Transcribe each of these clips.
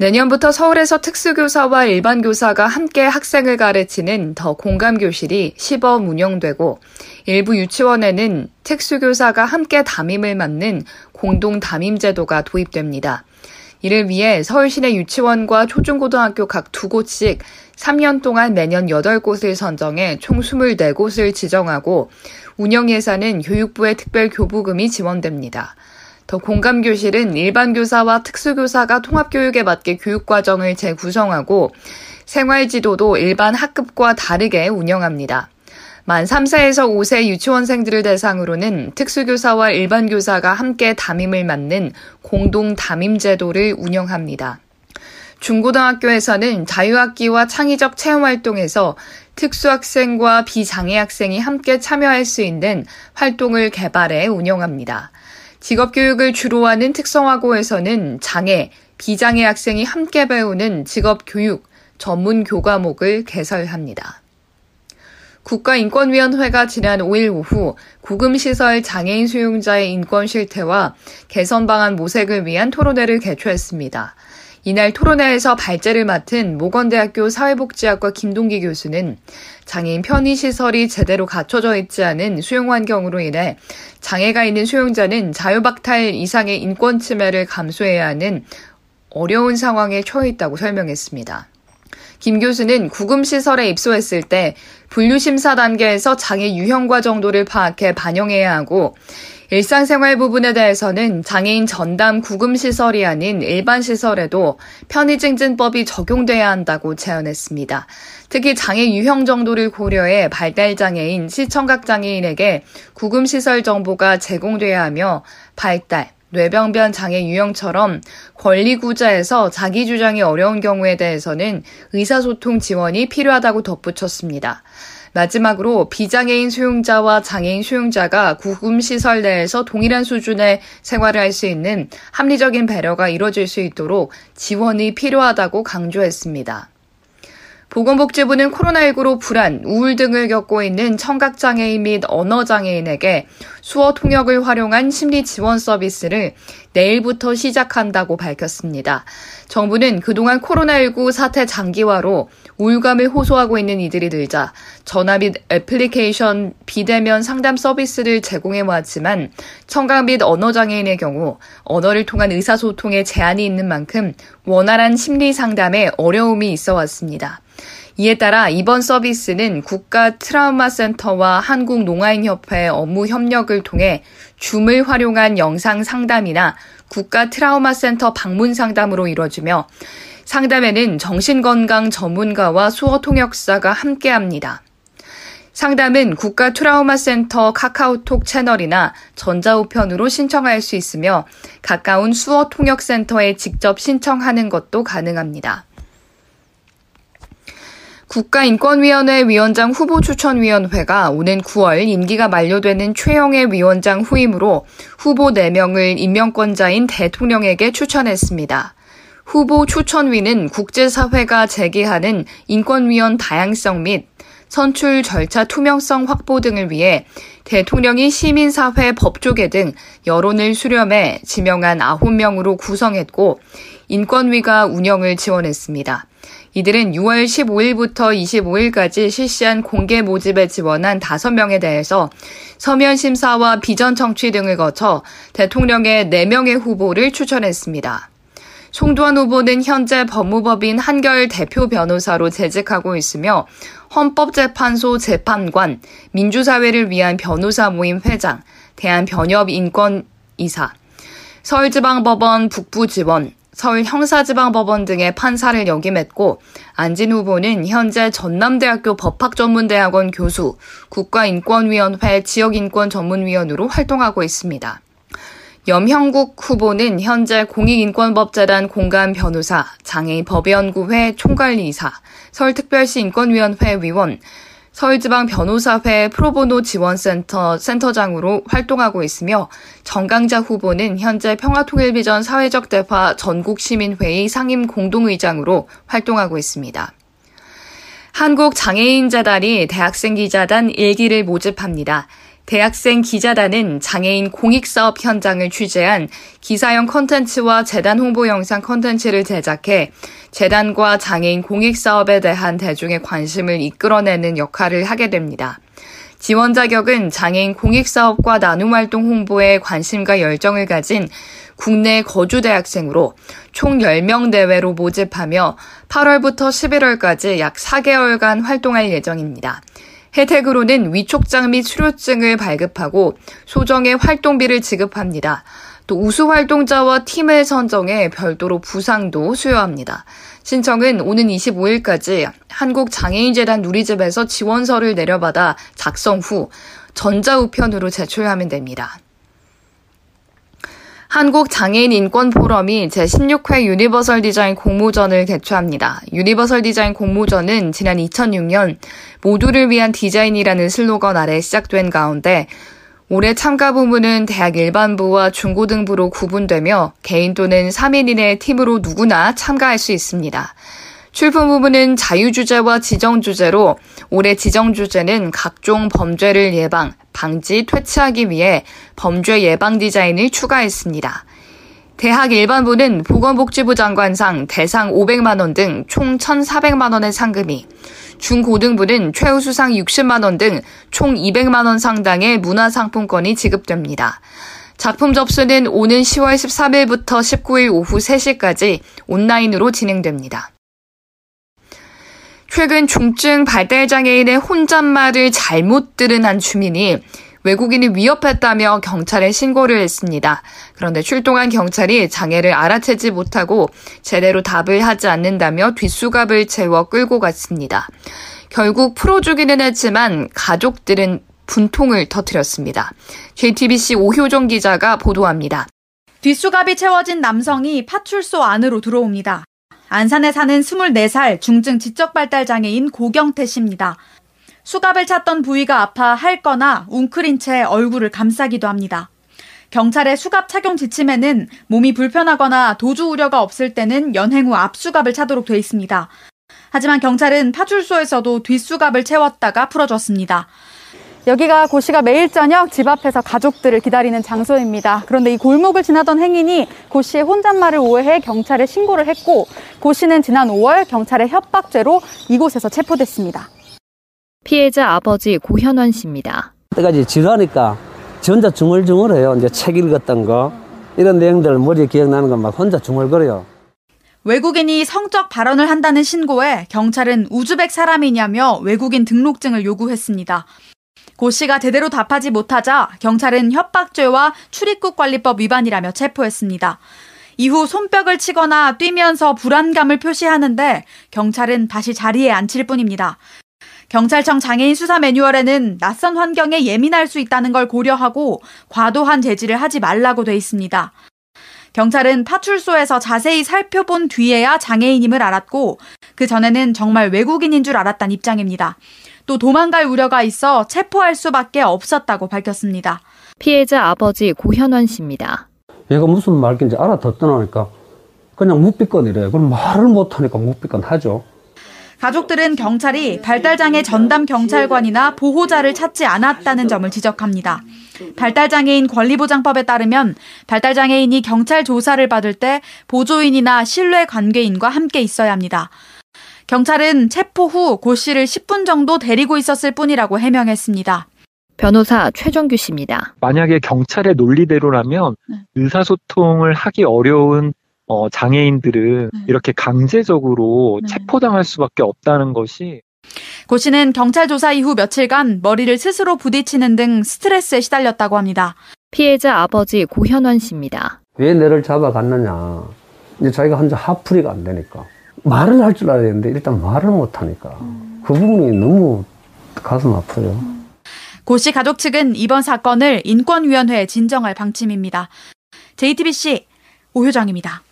내년부터 서울에서 특수교사와 일반교사가 함께 학생을 가르치는 더 공감교실이 시범 운영되고 일부 유치원에는 특수교사가 함께 담임을 맡는 공동 담임 제도가 도입됩니다. 이를 위해 서울시내 유치원과 초중고등학교 각 두 곳씩 3년 동안 매년 8곳을 선정해 총 24곳을 지정하고 운영 예산은 교육부의 특별 교부금이 지원됩니다. 더 공감 교실은 일반 교사와 특수교사가 통합교육에 맞게 교육과정을 재구성하고 생활지도도 일반 학급과 다르게 운영합니다. 만 3세에서 5세 유치원생들을 대상으로는 특수교사와 일반 교사가 함께 담임을 맡는 공동 담임 제도를 운영합니다. 중고등학교에서는 자유학기와 창의적 체험활동에서 특수학생과 비장애 학생이 함께 참여할 수 있는 활동을 개발해 운영합니다. 직업교육을 주로 하는 특성화고에서는 장애, 비장애 학생이 함께 배우는 직업교육 전문 교과목을 개설합니다. 국가인권위원회가 지난 5일 오후 구금시설 장애인 수용자의 인권 실태와 개선 방안 모색을 위한 토론회를 개최했습니다. 이날 토론회에서 발제를 맡은 모건대학교 사회복지학과 김동기 교수는 장애인 편의시설이 제대로 갖춰져 있지 않은 수용 환경으로 인해 장애가 있는 수용자는 자유박탈 이상의 인권 침해를 감수해야 하는 어려운 상황에 처해 있다고 설명했습니다. 김 교수는 구금시설에 입소했을 때 분류심사 단계에서 장애 유형과 정도를 파악해 반영해야 하고 일상생활 부분에 대해서는 장애인 전담 구금시설이 아닌 일반 시설에도 편의증진법이 적용돼야 한다고 제안했습니다. 특히 장애 유형 정도를 고려해 발달장애인, 시청각장애인에게 구금시설 정보가 제공돼야 하며 발달, 뇌병변 장애 유형처럼 권리구자에서 자기 주장이 어려운 경우에 대해서는 의사소통 지원이 필요하다고 덧붙였습니다. 마지막으로 비장애인 수용자와 장애인 수용자가 구금시설 내에서 동일한 수준의 생활을 할 수 있는 합리적인 배려가 이뤄질 수 있도록 지원이 필요하다고 강조했습니다. 보건복지부는 코로나19로 불안, 우울 등을 겪고 있는 청각장애인 및 언어장애인에게 수어 통역을 활용한 심리 지원 서비스를 내일부터 시작한다고 밝혔습니다. 정부는 그동안 코로나19 사태 장기화로 우울감을 호소하고 있는 이들이 늘자 전화 및 애플리케이션 비대면 상담 서비스를 제공해 왔지만 청각 및 언어장애인의 경우 언어를 통한 의사소통에 제한이 있는 만큼 원활한 심리 상담에 어려움이 있어 왔습니다. 이에 따라 이번 서비스는 국가 트라우마 센터와 한국 농아인 협회 업무 협력을 통해 줌을 활용한 영상 상담이나 국가 트라우마 센터 방문 상담으로 이뤄지며 상담에는 정신건강 전문가와 수어 통역사가 함께 합니다. 상담은 국가 트라우마 센터 카카오톡 채널이나 전자우편으로 신청할 수 있으며 가까운 수어 통역 센터에 직접 신청하는 것도 가능합니다. 국가인권위원회 위원장 후보 추천위원회가 오는 9월 임기가 만료되는 최영애 위원장 후임으로 후보 4명을 임명권자인 대통령에게 추천했습니다. 후보 추천위는 국제사회가 제기하는 인권위원 다양성 및 선출 절차 투명성 확보 등을 위해 대통령이 시민사회 법조계 등 여론을 수렴해 지명한 9명으로 구성했고 인권위가 운영을 지원했습니다. 이들은 6월 15일부터 25일까지 실시한 공개 모집에 지원한 5명에 대해서 서면 심사와 비전 청취 등을 거쳐 대통령의 4명의 후보를 추천했습니다. 송도환 후보는 현재 법무법인 한결 대표 변호사로 재직하고 있으며 헌법재판소 재판관, 민주사회를 위한 변호사 모임 회장, 대한변협인권이사, 서울지방법원 북부지원, 서울형사지방법원 등의 판사를 역임했고 안진 후보는 현재 전남대학교 법학전문대학원 교수, 국가인권위원회 지역인권전문위원으로 활동하고 있습니다. 염형국 후보는 현재 공익인권법재단 공간 변호사, 장애인 법연구회 총괄이사, 서울특별시 인권위원회 위원, 서울지방 변호사회 프로보노 지원센터 센터장으로 활동하고 있으며 정강자 후보는 현재 평화통일비전 사회적 대화 전국시민회의 상임 공동의장으로 활동하고 있습니다. 한국장애인재단이 대학생 기자단 1기를 모집합니다. 대학생 기자단은 장애인 공익사업 현장을 취재한 기사형 컨텐츠와 재단 홍보 영상 컨텐츠를 제작해 재단과 장애인 공익사업에 대한 대중의 관심을 이끌어내는 역할을 하게 됩니다. 지원 자격은 장애인 공익사업과 나눔 활동 홍보에 관심과 열정을 가진 국내 거주 대학생으로 총 10명 대회로 모집하며 8월부터 11월까지 약 4개월간 활동할 예정입니다. 혜택으로는 위촉장 및 수료증을 발급하고 소정의 활동비를 지급합니다. 또 우수 활동자와 팀을 선정해 별도로 부상도 수여합니다. 신청은 오는 25일까지 한국장애인재단 누리집에서 지원서를 내려받아 작성 후 전자우편으로 제출하면 됩니다. 한국장애인 인권포럼이 제16회 유니버설 디자인 공모전을 개최합니다. 유니버설 디자인 공모전은 지난 2006년 모두를 위한 디자인이라는 슬로건 아래 시작된 가운데 올해 참가 부문은 대학 일반부와 중고등부로 구분되며 개인 또는 3인 이내 팀으로 누구나 참가할 수 있습니다. 출품 부분은 자유주제와 지정주제로 올해 지정주제는 각종 범죄를 예방, 방지, 퇴치하기 위해 범죄 예방 디자인을 추가했습니다. 대학 일반부는 보건복지부 장관상 대상 500만원 등 총 1,400만원의 상금이, 중고등부는 최우수상 60만원 등 총 200만원 상당의 문화상품권이 지급됩니다. 작품 접수는 오는 10월 13일부터 19일 오후 3시까지 온라인으로 진행됩니다. 최근 중증 발달장애인의 혼잣말을 잘못 들은 한 주민이 외국인이 위협했다며 경찰에 신고를 했습니다. 그런데 출동한 경찰이 장애를 알아채지 못하고 제대로 답을 하지 않는다며 뒷수갑을 채워 끌고 갔습니다. 결국 풀어주기는 했지만 가족들은 분통을 터뜨렸습니다. JTBC 오효정 기자가 보도합니다. 뒷수갑이 채워진 남성이 파출소 안으로 들어옵니다. 안산에 사는 24살 중증 지적발달장애인 고경태 씨입니다. 수갑을 찼던 부위가 아파 핥거나 웅크린 채 얼굴을 감싸기도 합니다. 경찰의 수갑 착용 지침에는 몸이 불편하거나 도주 우려가 없을 때는 연행 후 앞수갑을 차도록 돼 있습니다. 하지만 경찰은 파출소에서도 뒷수갑을 채웠다가 풀어줬습니다. 여기가 고 씨가 매일 저녁 집 앞에서 가족들을 기다리는 장소입니다. 그런데 이 골목을 지나던 행인이 고 씨의 혼잣말을 오해해 경찰에 신고를 했고 고 씨는 지난 5월 경찰의 협박죄로 이곳에서 체포됐습니다. 피해자 아버지 고현원 씨입니다. 때까지 지루하니까 전자 중얼중얼해요. 이제 책 읽었던 거 이런 내용들 머리에 기억나는 건 막 혼자 중얼거려요. 외국인이 성적 발언을 한다는 신고에 경찰은 우즈벡 사람이냐며 외국인 등록증을 요구했습니다. 고 씨가 제대로 답하지 못하자 경찰은 협박죄와 출입국 관리법 위반이라며 체포했습니다. 이후 손뼉을 치거나 뛰면서 불안감을 표시하는데 경찰은 다시 자리에 앉힐 뿐입니다. 경찰청 장애인 수사 매뉴얼에는 낯선 환경에 예민할 수 있다는 걸 고려하고 과도한 제지를 하지 말라고 돼 있습니다. 경찰은 파출소에서 자세히 살펴본 뒤에야 장애인임을 알았고 그 전에는 정말 외국인인 줄 알았단 입장입니다. 또 도망갈 우려가 있어 체포할 수밖에 없었다고 밝혔습니다. 피해자 아버지 고현원 씨입니다. 얘가 무슨 말인지 알아듣더나니까 그냥 묵비건이래. 그럼 말을 못하니까 묵비건 하죠. 가족들은 경찰이 발달장애 전담 경찰관이나 보호자를 찾지 않았다는 점을 지적합니다. 발달장애인 권리보장법에 따르면 발달장애인이 경찰 조사를 받을 때 보조인이나 신뢰 관계인과 함께 있어야 합니다. 경찰은 체포 후 고 씨를 10분 정도 데리고 있었을 뿐이라고 해명했습니다. 변호사 최정규 씨입니다. 만약에 경찰의 논리대로라면 네. 의사소통을 하기 어려운 어, 장애인들은 네. 이렇게 강제적으로 네. 체포당할 수밖에 없다는 것이 고 씨는 경찰 조사 이후 며칠간 머리를 스스로 부딪히는 등 스트레스에 시달렸다고 합니다. 피해자 아버지 고현원 씨입니다. 왜 내를 잡아갔느냐. 이제 자기가 혼자 하풀이가 안 되니까. 말을 할 줄 알아야 되는데 일단 말을 못하니까 그 부분이 너무 가슴 아파요. 고씨 가족 측은 이번 사건을 인권위원회에 진정할 방침입니다. JTBC 오효정입니다.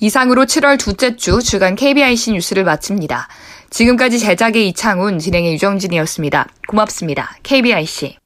이상으로 7월 둘째 주 주간 KBIC 뉴스를 마칩니다. 지금까지 제작의 이창훈, 진행의 유정진이었습니다. 고맙습니다. KBIC.